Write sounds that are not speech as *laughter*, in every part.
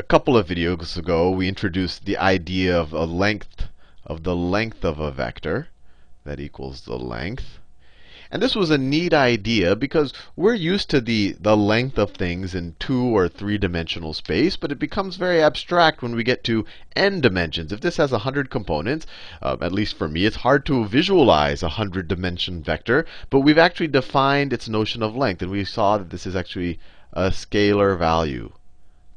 a couple of videos ago, we introduced the idea of a length of the length of a vector that equals the length. And this was a neat idea because we're used to the, the length of things in two or three dimensional space, but it becomes very abstract when we get to n dimensions. If this has 100 components, uh, at least for me, it's hard to visualize a 100 dimension vector, but we've actually defined its notion of length, and we saw that this is actually a scalar value.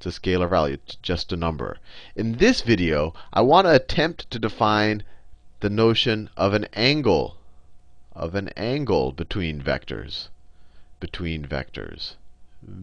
A scalar value, it's just a number. In this video, I want to attempt to define the notion of an angle of an angle between vectors. Between vectors.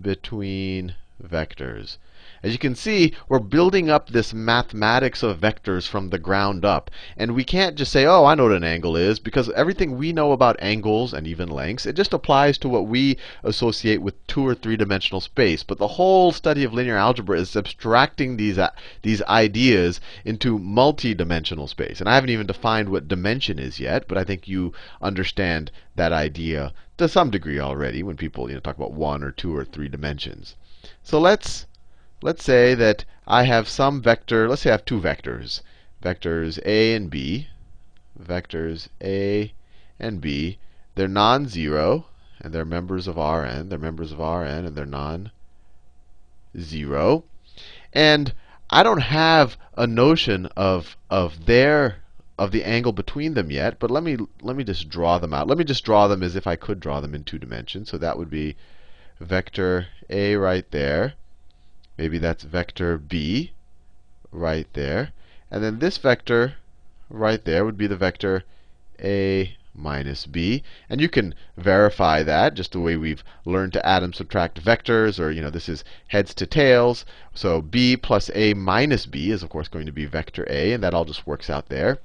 Between vectors. As you can see, we're building up this mathematics of vectors from the ground up. And we can't just say, oh, I know what an angle is, because everything we know about angles and even lengths, it just applies to what we associate with two or three dimensional space. But the whole study of linear algebra is abstracting these, uh, these ideas into multi-dimensional space. And I haven't even defined what dimension is yet, but I think you understand that idea to some degree already when people you know, talk about one or two or three dimensions. So let's let's say that I have some vector, let's say I have two vectors, vectors a and b, vectors a and b. They're non-zero, and they're members of Rn. They're members of Rn, and they're non-zero. And I don't have a notion of, of their of the angle between them yet, but let me let me just draw them out. Let me just draw them as if I could draw them in two dimensions. So that would be vector a right there Maybe that's vector b right there. And then this vector right there would be the vector a minus b. And you can verify that just the way we've learned to add and subtract vectors, or you know, this is heads to tails. So b plus a minus b is of course going to be vector a, and that all just works out there.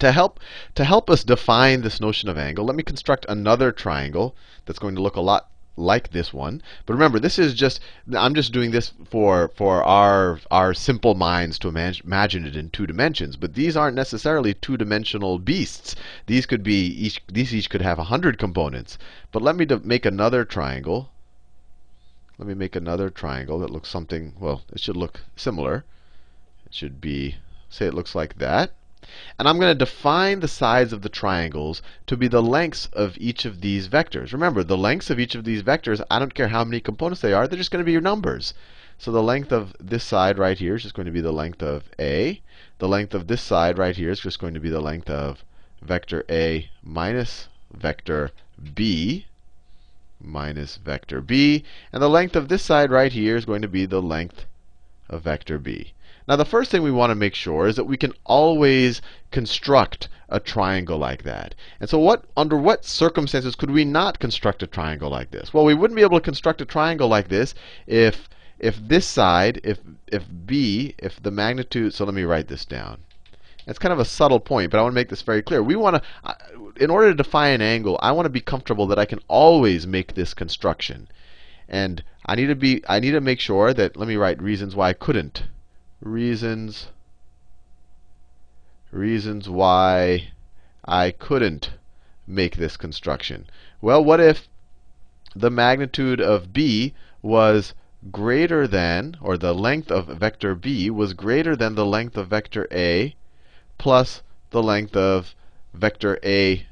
To help, to help us define this notion of angle, let me construct another triangle that's going to look a lot like this one. But remember, this is just I'm just doing this for for our our simple minds to imagine it in two dimensions. But these aren't necessarily two-dimensional beasts. These could be each these each could have hundred components. But let me make another triangle. Let me make another triangle that looks something well. It should look similar. It should be say it looks like that. And I'm going to define the sides of the triangles to be the lengths of each of these vectors. Remember, the lengths of each of these vectors, I don't care how many components they are, they're just going to be your numbers. So the length of this side right here is just going to be the length of A. The length of this side right here is just going to be the length of vector A minus vector B minus vector B. And the length of this side right here is going to be the length of vector B. Now, the first thing we want to make sure is that we can always construct a triangle like that. And so what, under what circumstances could we not construct a triangle like this? Well, we wouldn't be able to construct a triangle like this if, if this side, if, if b, if the magnitude, so let me write this down. It's kind of a subtle point, but I want to make this very clear. We want to, in order to define an angle, I want to be comfortable that I can always make this construction. And I need to be, I need to make sure that, let me write reasons why I couldn't reasons reasons why I couldn't make this construction. Well, what if the magnitude of b was greater than, or the length of vector b was greater than the length of vector a plus the length of vector a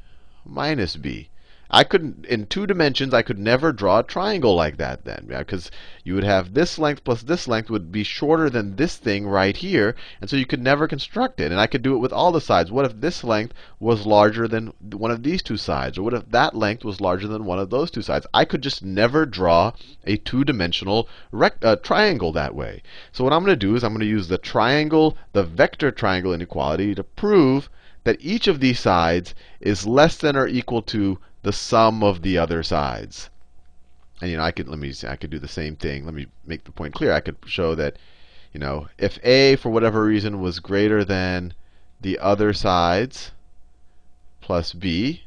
minus b? I couldn't, in two dimensions, I could never draw a triangle like that then. Because you would have this length plus this length would be shorter than this thing right here. And so you could never construct it. And I could do it with all the sides. What if this length was larger than one of these two sides? Or what if that length was larger than one of those two sides? I could just never draw a two-dimensional uh, triangle that way. So what I'm going to do is I'm going to use the triangle, the vector triangle inequality to prove that each of these sides is less than or equal to the sum of the other sides. And you know, I could let me I could do the same thing. Let me make the point clear. I could show that, you know, if a for whatever reason was greater than the other sides plus b,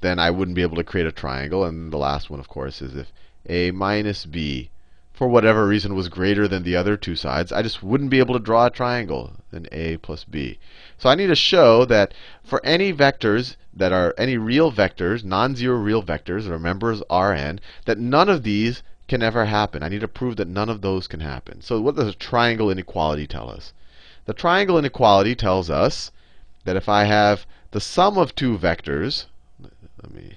then I wouldn't be able to create a triangle. And the last one, of course, is if a minus b for whatever reason was greater than the other two sides, I just wouldn't be able to draw a triangle than a plus b. So I need to show that for any vectors that are any real vectors, non-zero real vectors that are members Rn, that none of these can ever happen. I need to prove that none of those can happen. So what does a triangle inequality tell us? The triangle inequality tells us that if I have the sum of two vectors, let me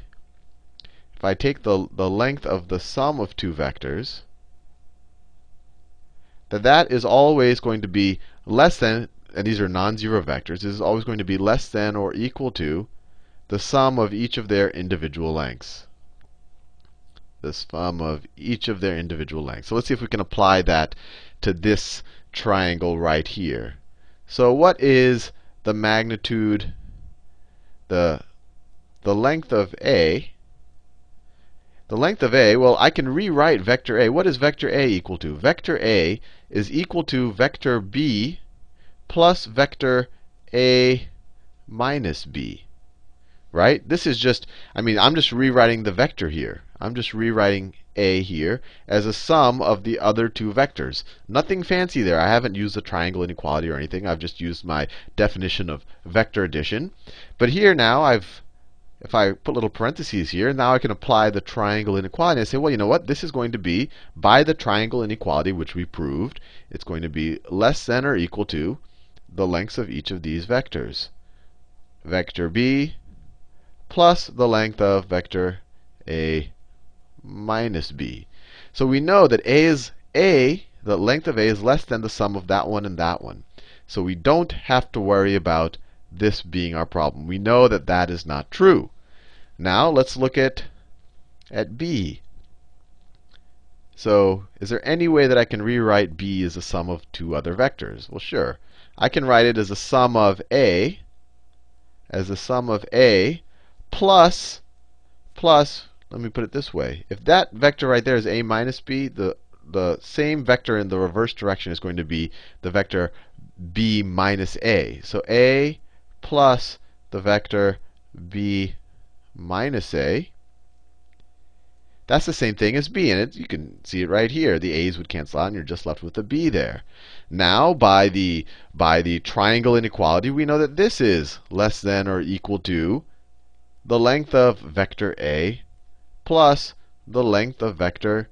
if I take the, the length of the sum of two vectors, that that is always going to be less than, and these are non-zero vectors, this is always going to be less than or equal to the sum of each of their individual lengths the sum of each of their individual lengths. So let's see if we can apply that to this triangle right here. So what is the magnitude, the, the length of A? The length of A, well, I can rewrite vector A. What is vector A equal to? Vector A is equal to vector B plus vector A minus B. Right? This is just, I mean, I'm just rewriting the vector here. I'm just rewriting a here as a sum of the other two vectors. Nothing fancy there. I haven't used the triangle inequality or anything. I've just used my definition of vector addition. But here now I've if I put little parentheses here, now I can apply the triangle inequality. I say, well, you know what? This is going to be, by the triangle inequality, which we proved, it's going to be less than or equal to the lengths of each of these vectors. Vector b plus the length of vector a minus b. So we know that a is a, the length of a is less than the sum of that one and that one. So we don't have to worry about this being our problem. We know that that is not true. Now let's look at, at b. So is there any way that I can rewrite b as a sum of two other vectors? Well, sure. I can write it as a sum of a, as a sum of a plus, plus let me put it this way. If that vector right there is a minus b, the, the same vector in the reverse direction is going to be the vector b minus a. So a plus the vector b minus a. That's the same thing as b, and it, you can see it right here. The a's would cancel out, and you're just left with the b there. Now, by the by the triangle inequality, we know that this is less than or equal to the length of vector a plus the length of vector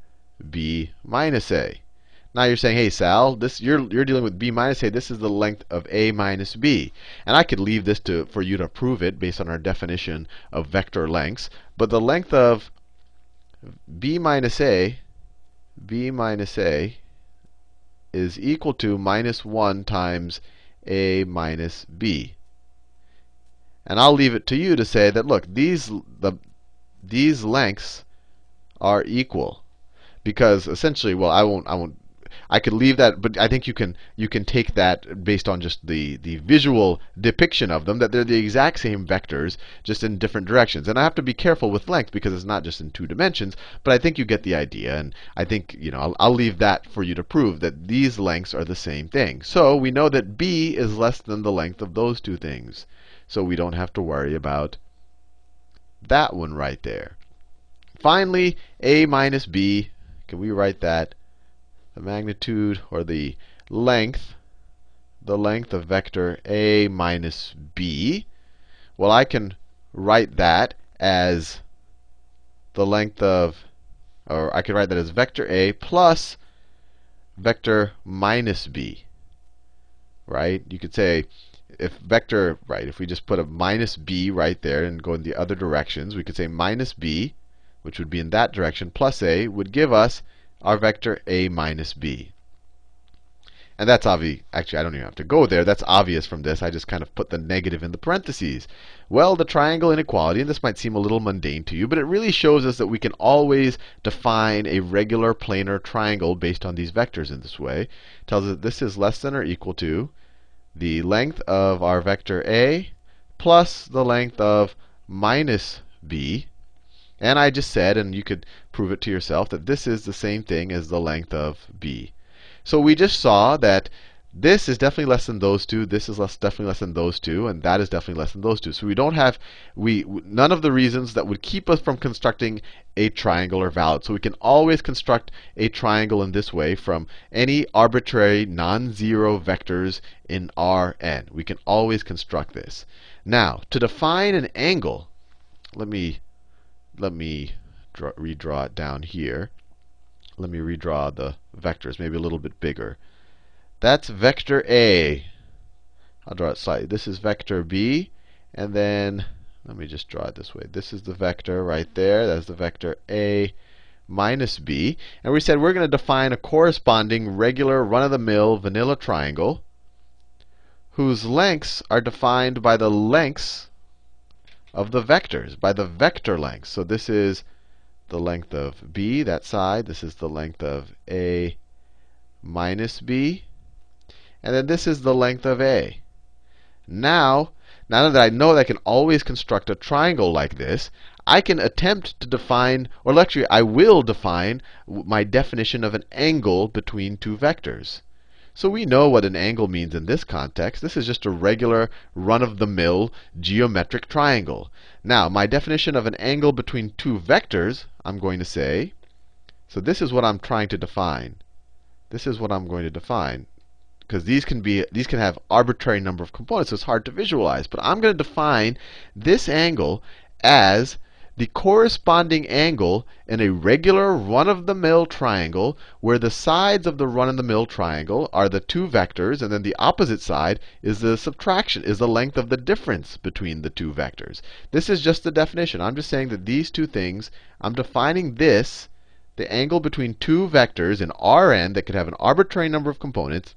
b minus a. Now you're saying, hey Sal, this you're you're dealing with b minus a. This is the length of a minus b, and I could leave this to for you to prove it based on our definition of vector lengths. But the length of b minus a, b minus a, is equal to minus 1 times a minus b. And I'll leave it to you to say that look, these the these lengths are equal. Because essentially, well, I won't, I won't, I could leave that, but I think you can, you can take that based on just the, the visual depiction of them, that they're the exact same vectors, just in different directions. And I have to be careful with length because it's not just in two dimensions, but I think you get the idea. And I think, you know, I'll, I'll leave that for you to prove that these lengths are the same thing. So we know that b is less than the length of those two things. So we don't have to worry about that one right there. Finally, a minus b, can we write that? The magnitude or the length, the length of vector a minus b. Well, I can write that as the length of, or I could write that as vector a plus vector minus b. Right? You could say if vector, right, if we just put a minus b right there and go in the other directions, we could say minus b, which would be in that direction, plus a, would give us our vector a minus b. And that's obvious. Actually, I don't even have to go there. That's obvious from this. I just kind of put the negative in the parentheses. Well, the triangle inequality, and this might seem a little mundane to you, but it really shows us that we can always define a regular planar triangle based on these vectors in this way. It tells us that this is less than or equal to the length of our vector a plus the length of minus b. And I just said, and you could prove it to yourself, that this is the same thing as the length of b. So we just saw that this is definitely less than those two. This is less, definitely less than those two, and that is definitely less than those two. So we don't have we none of the reasons that would keep us from constructing a triangle are valid. So we can always construct a triangle in this way from any arbitrary non-zero vectors in Rn. We can always construct this. Now, to define an angle, let me let me draw, redraw it down here. let me redraw the vectors, maybe a little bit bigger. That's vector A. I'll draw it slightly. This is vector B, and then let me just draw it this way. This is the vector right there. That's the vector A minus b. And we said we're going to define a corresponding regular run-of-the-mill vanilla triangle whose lengths are defined by the lengths of the vectors, by the vector lengths. So this is the length of b, that side. This is the length of a minus b. And then this is the length of a. Now, now that I know that I can always construct a triangle like this, I can attempt to define, or actually I will define my definition of an angle between two vectors. So we know what an angle means in this context. This is just a regular run-of-the-mill geometric triangle. Now, my definition of an angle between two vectors, I'm going to say, so this is what I'm trying to define. This is what I'm going to define because these can be these can have arbitrary number of components, so it's hard to visualize. But I'm going to define this angle as the corresponding angle in a regular run-of-the-mill triangle where the sides of the run-of-the-mill triangle are the two vectors and then the opposite side is the subtraction, is the length of the difference between the two vectors. This is just the definition. I'm just saying that these two things, I'm defining this, the angle between two vectors in Rn that could have an arbitrary number of components.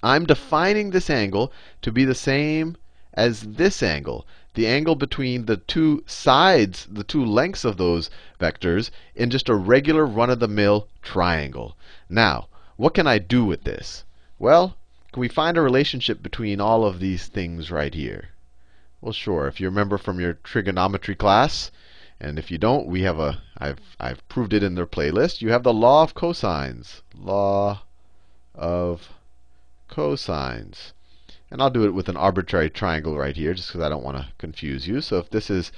I'm defining this angle to be the same as this angle the angle between the two sides, the two lengths of those vectors, in just a regular run-of-the-mill triangle. Now, what can I do with this? Well, can we find a relationship between all of these things right here? Well, sure. If you remember from your trigonometry class, and if you don't, we have a I've I've proved it in their playlist. You have the law of cosines. Law of cosines. And I'll do it with an arbitrary triangle right here, just because I don't want to confuse you. So if this is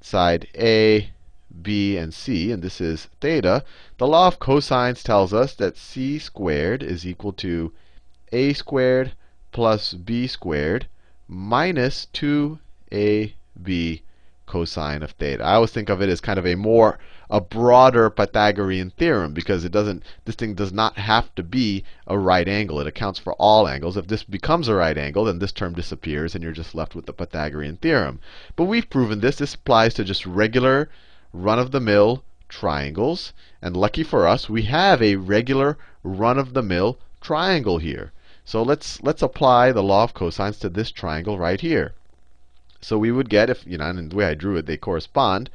side A, B, and C, and this is theta, the law of cosines tells us that c squared is equal to a squared plus b squared minus 2ab cosine of theta. I always think of it as kind of a more a broader Pythagorean theorem because it doesn't this thing does not have to be a right angle. It accounts for all angles. If this becomes a right angle, then this term disappears and you're just left with the Pythagorean theorem. But we've proven this. This applies to just regular run-of-the-mill triangles. And lucky for us, we have a regular run-of-the-mill triangle here. So let's let's apply the law of cosines to this triangle right here. So we would get, if you know, and the way I drew it, they correspond.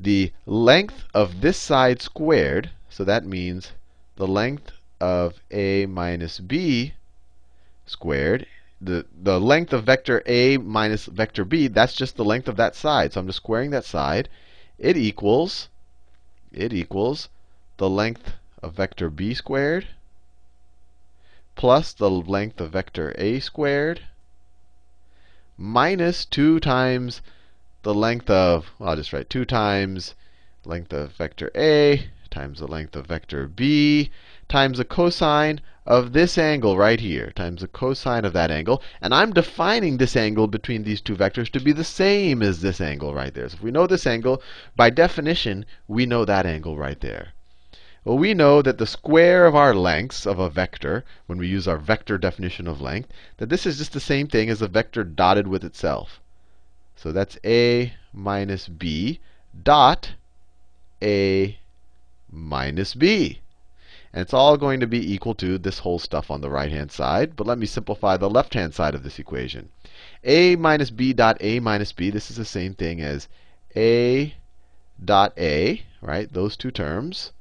The length of this side squared, so that means the length of a minus b squared. The, the length of vector a minus vector b, that's just the length of that side. So I'm just squaring that side. It equals, it equals the length of vector b squared plus the length of vector a squared minus 2 times the length of, well, I'll just write 2 times length of vector A times the length of vector B times the cosine of this angle right here, times the cosine of that angle. And I'm defining this angle between these two vectors to be the same as this angle right there. So if we know this angle, by definition, we know that angle right there. Well, we know that the square of our lengths of a vector, when we use our vector definition of length, that this is just the same thing as a vector dotted with itself. So that's a minus b dot a minus b. And it's all going to be equal to this whole stuff on the right-hand side. But let me simplify the left-hand side of this equation. a minus b dot a minus b, this is the same thing as a dot a, right? Those two terms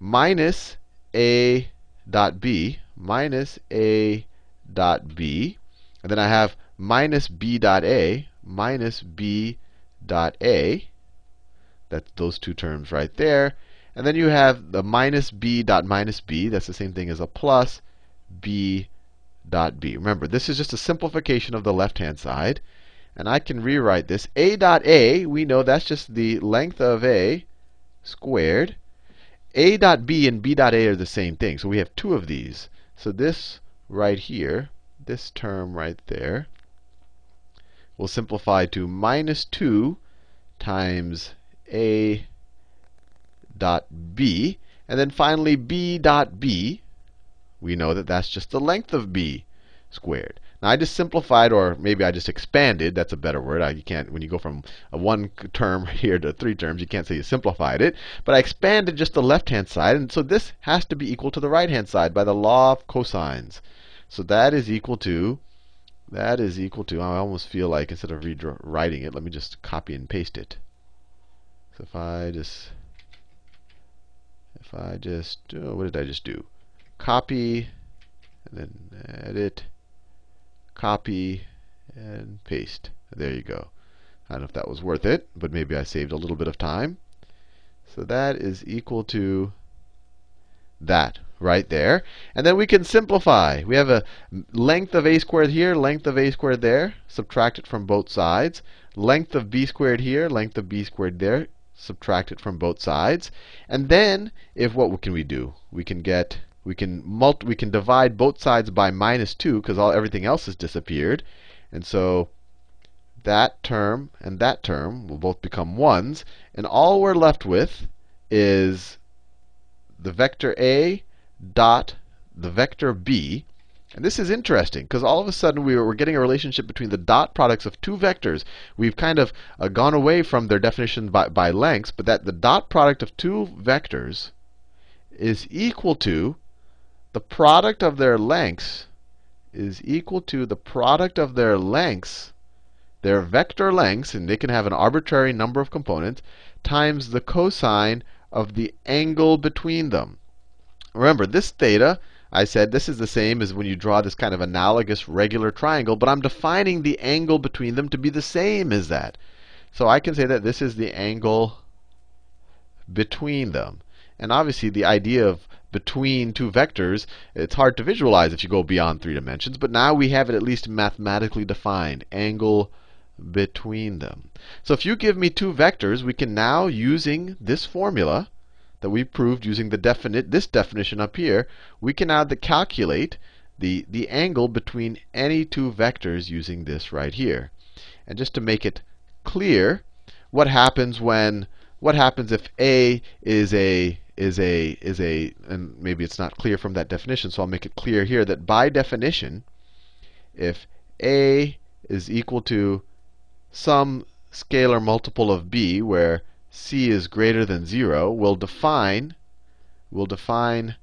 minus a dot b minus a dot b. And then I have minus b dot a minus b dot a. That's those two terms right there. And then you have the minus b dot minus b. That's the same thing as a plus b dot b. Remember, this is just a simplification of the left-hand side. And I can rewrite this. a dot a, we know that's just the length of a squared a dot b and b dot a are the same thing. So we have two of these. So this right here, this term right there, will simplify to minus 2 times a dot b. And then finally, b dot b, we know that that's just the length of b squared. Now I just simplified, or maybe I just expanded. That's a better word. I, you can't when you go from one term *laughs* here to three terms, you can't say you simplified it. But I expanded just the left-hand side, and so this has to be equal to the right-hand side by the law of cosines. So that is equal to that is equal to. I almost feel like instead of rewriting it, let me just copy and paste it. So if I just if I just oh, what did I just do? Copy and then edit copy, and paste. There you go. I don't know if that was worth it, but maybe I saved a little bit of time. So that is equal to that right there. And then we can simplify. We have a length of a squared here, length of a squared there. Subtract it from both sides. Length of b squared here, length of b squared there. Subtract it from both sides. And then, if what can we do? We can get we can multi we can divide both sides by minus 2 because all everything else has disappeared. And so that term and that term will both become 1s. And all we're left with is the vector a dot the vector b. And this is interesting because all of a sudden we are, getting a relationship between the dot products of two vectors. We've kind of uh, gone away from their definition by, by lengths, but that the dot product of two vectors is equal to the product of their lengths is equal to the product of their lengths, their vector lengths, and they can have an arbitrary number of components, times the cosine of the angle between them. Remember, this theta, I said this is the same as when you draw this kind of analogous regular triangle, but I'm defining the angle between them to be the same as that. So I can say that this is the angle between them. And obviously, the idea of between two vectors, it's hard to visualize if you go beyond three dimensions. But now we have it at least mathematically defined angle between them. So if you give me two vectors, we can now, using this formula that we proved using the definite, this definition up here, we can now calculate the, the angle between any two vectors using this right here. And just to make it clear, what happens when what happens if A is a is a is a and maybe it's not clear from that definition, so I'll make it clear here that by definition, if a is equal to some scalar multiple of b where c is greater than 0, we'll define we'll define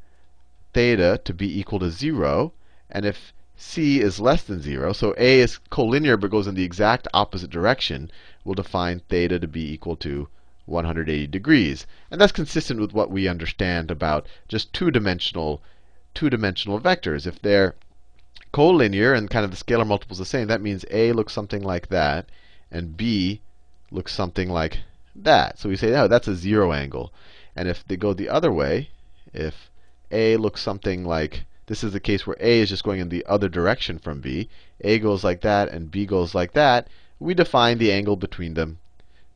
theta to be equal to 0. And if c is less than 0, so a is collinear but goes in the exact opposite direction, we'll define theta to be equal to 180 degrees. And that's consistent with what we understand about just two-dimensional two-dimensional vectors. If they're collinear and kind of the scalar multiple is the same, that means A looks something like that, and B looks something like that. So we say, oh, that's a zero angle. And if they go the other way, if A looks something like this is the case where A is just going in the other direction from B, A goes like that and B goes like that, we define the angle between them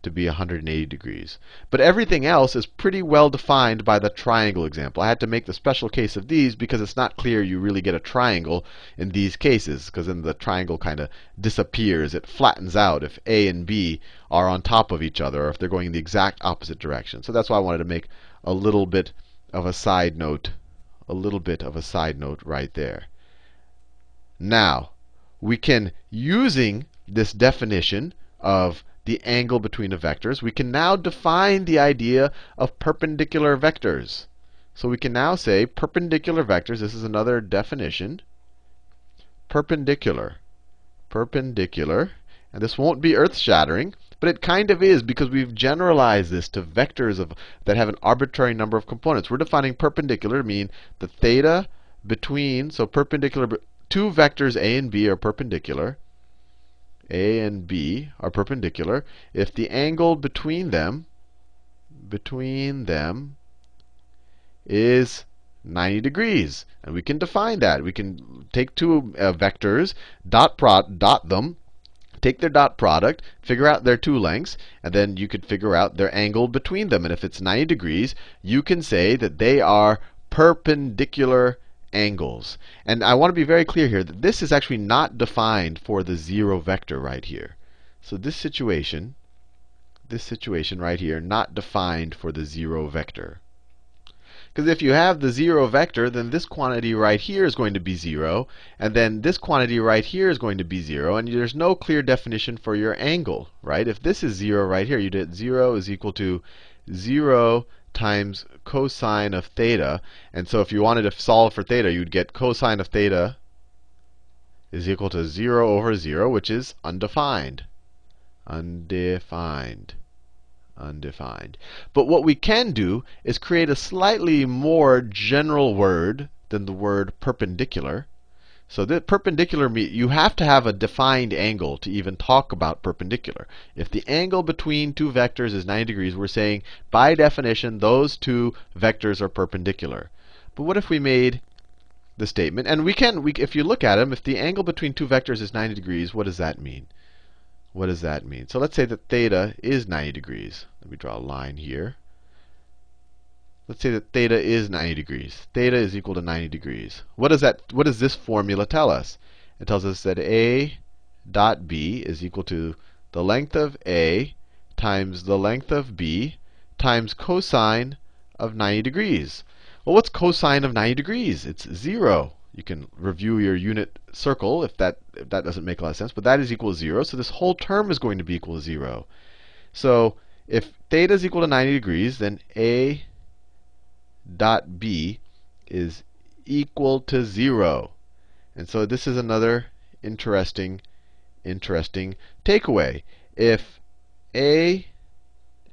to be 180 degrees. But everything else is pretty well defined by the triangle example. I had to make the special case of these because it's not clear you really get a triangle in these cases, because then the triangle kind of disappears. It flattens out if A and B are on top of each other, or if they're going in the exact opposite direction. So that's why I wanted to make a little bit of a side note, a little bit of a side note right there. Now, we can, using this definition of the angle between the vectors, we can now define the idea of perpendicular vectors. So we can now say perpendicular vectors, this is another definition. Perpendicular. Perpendicular. And this won't be earth-shattering, but it kind of is because we've generalized this to vectors of, that have an arbitrary number of components. We're defining perpendicular to mean the theta between, so perpendicular, two vectors a and b are perpendicular. A and B are perpendicular, if the angle between them between them is 90 degrees. And we can define that. We can take two uh, vectors, dot, dot them, take their dot product, figure out their two lengths, and then you could figure out their angle between them. And if it's 90 degrees, you can say that they are perpendicular angles. And I want to be very clear here that this is actually not defined for the zero vector right here. So this situation, this situation right here, not defined for the zero vector. Because if you have the 0 vector, then this quantity right here is going to be 0. And then this quantity right here is going to be 0. And there's no clear definition for your angle, right? If this is 0 right here, you did 0 is equal to 0 times cosine of theta. And so if you wanted to solve for theta, you'd get cosine of theta is equal to 0 over 0, which is undefined. Undefined. Undefined. But what we can do is create a slightly more general word than the word perpendicular. So the perpendicular, you have to have a defined angle to even talk about perpendicular. If the angle between two vectors is 90 degrees, we're saying by definition those two vectors are perpendicular. But what if we made the statement. And we can, we, if you look at them, if the angle between two vectors is 90 degrees, what does that mean? What does that mean? So let's say that theta is 90 degrees. Let me draw a line here. Let's say that theta is 90 degrees. Theta is equal to 90 degrees. What does that what does this formula tell us? It tells us that A dot B is equal to the length of A times the length of B times cosine of 90 degrees. Well, what's cosine of 90 degrees? It's 0. You can review your unit circle if that, if that doesn't make a lot of sense. But that is equal to 0. So this whole term is going to be equal to 0. So if theta is equal to 90 degrees, then A dot B is equal to 0. And so this is another interesting, interesting takeaway. If A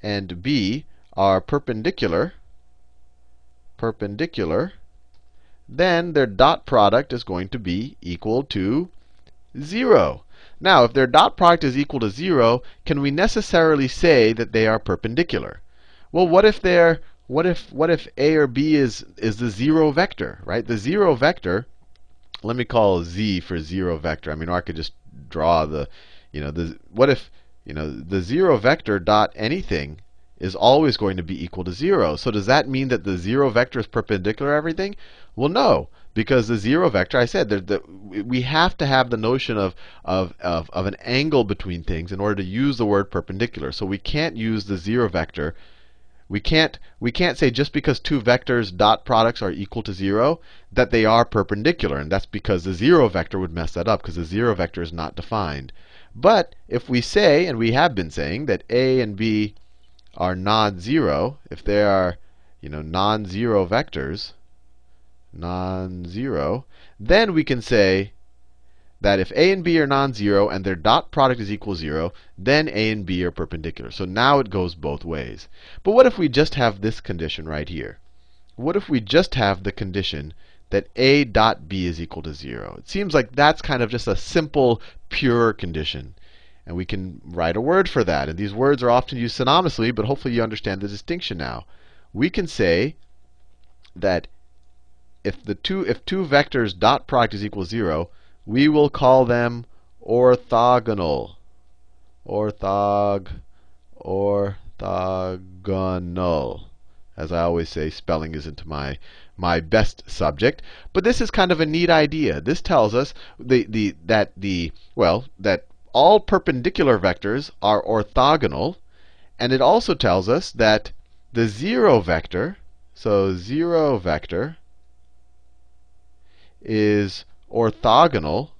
and B are perpendicular, perpendicular, then their dot product is going to be equal to 0. Now, if their dot product is equal to 0, can we necessarily say that they are perpendicular? Well, what if they're what if what if a or b is is the zero vector, right? The zero vector, let me call z for zero vector. I mean, or I could just draw the, you know, the what if, you know, the zero vector dot anything is always going to be equal to 0. So does that mean that the 0 vector is perpendicular to everything? Well, no, because the 0 vector, I said, the, we have to have the notion of, of, of, of an angle between things in order to use the word perpendicular. So we can't use the 0 vector. We can't, we can't say just because two vectors dot products are equal to 0 that they are perpendicular. And that's because the 0 vector would mess that up because the 0 vector is not defined. But if we say, and we have been saying, that a and b are non-zero, if they are, you know, non-zero vectors, non-zero, then we can say that if a and b are non-zero and their dot product is equal to 0, then a and b are perpendicular. So now it goes both ways. But what if we just have this condition right here? What if we just have the condition that a dot b is equal to 0? It seems like that's kind of just a simple, pure condition. And we can write a word for that. And these words are often used synonymously, but hopefully you understand the distinction now. We can say that if the two if two vectors dot product is equal to 0, we will call them orthogonal. Orthog orthogonal. As I always say, spelling isn't my my best subject, but this is kind of a neat idea. This tells us the, the that the well that all perpendicular vectors are orthogonal. And it also tells us that the 0 vector, so 0 vector, is orthogonal,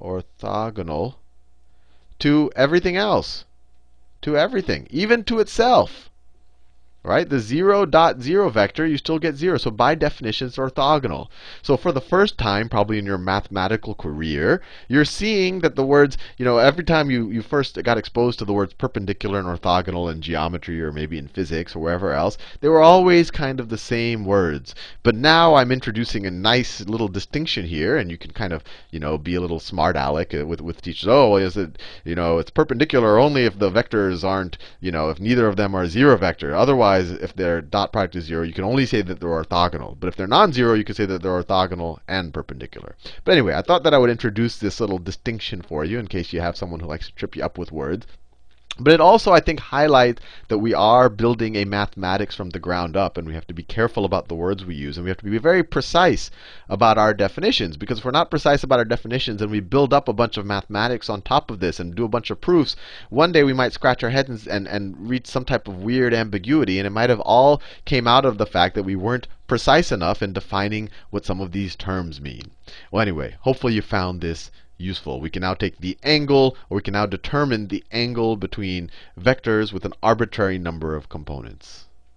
orthogonal to everything else, to everything, even to itself right? The 0 dot 0 vector, you still get 0. So by definition, it's orthogonal. So for the first time, probably in your mathematical career, you're seeing that the words, you know, every time you, you first got exposed to the words perpendicular and orthogonal in geometry or maybe in physics or wherever else, they were always kind of the same words. But now I'm introducing a nice little distinction here, and you can kind of, you know, be a little smart aleck uh, with, with teachers. Oh, is it, you know, it's perpendicular only if the vectors aren't, you know, if neither of them are zero vector. Otherwise, Otherwise, if their dot product is 0, you can only say that they're orthogonal. But if they're non-zero, you can say that they're orthogonal and perpendicular. But anyway, I thought that I would introduce this little distinction for you in case you have someone who likes to trip you up with words. But it also, I think, highlights that we are building a mathematics from the ground up, and we have to be careful about the words we use, and we have to be very precise about our definitions. Because if we're not precise about our definitions and we build up a bunch of mathematics on top of this and do a bunch of proofs, one day we might scratch our heads and, and, and reach some type of weird ambiguity, and it might have all came out of the fact that we weren't precise enough in defining what some of these terms mean. Well, anyway, hopefully you found this useful. We can now take the angle, or we can now determine the angle between vectors with an arbitrary number of components.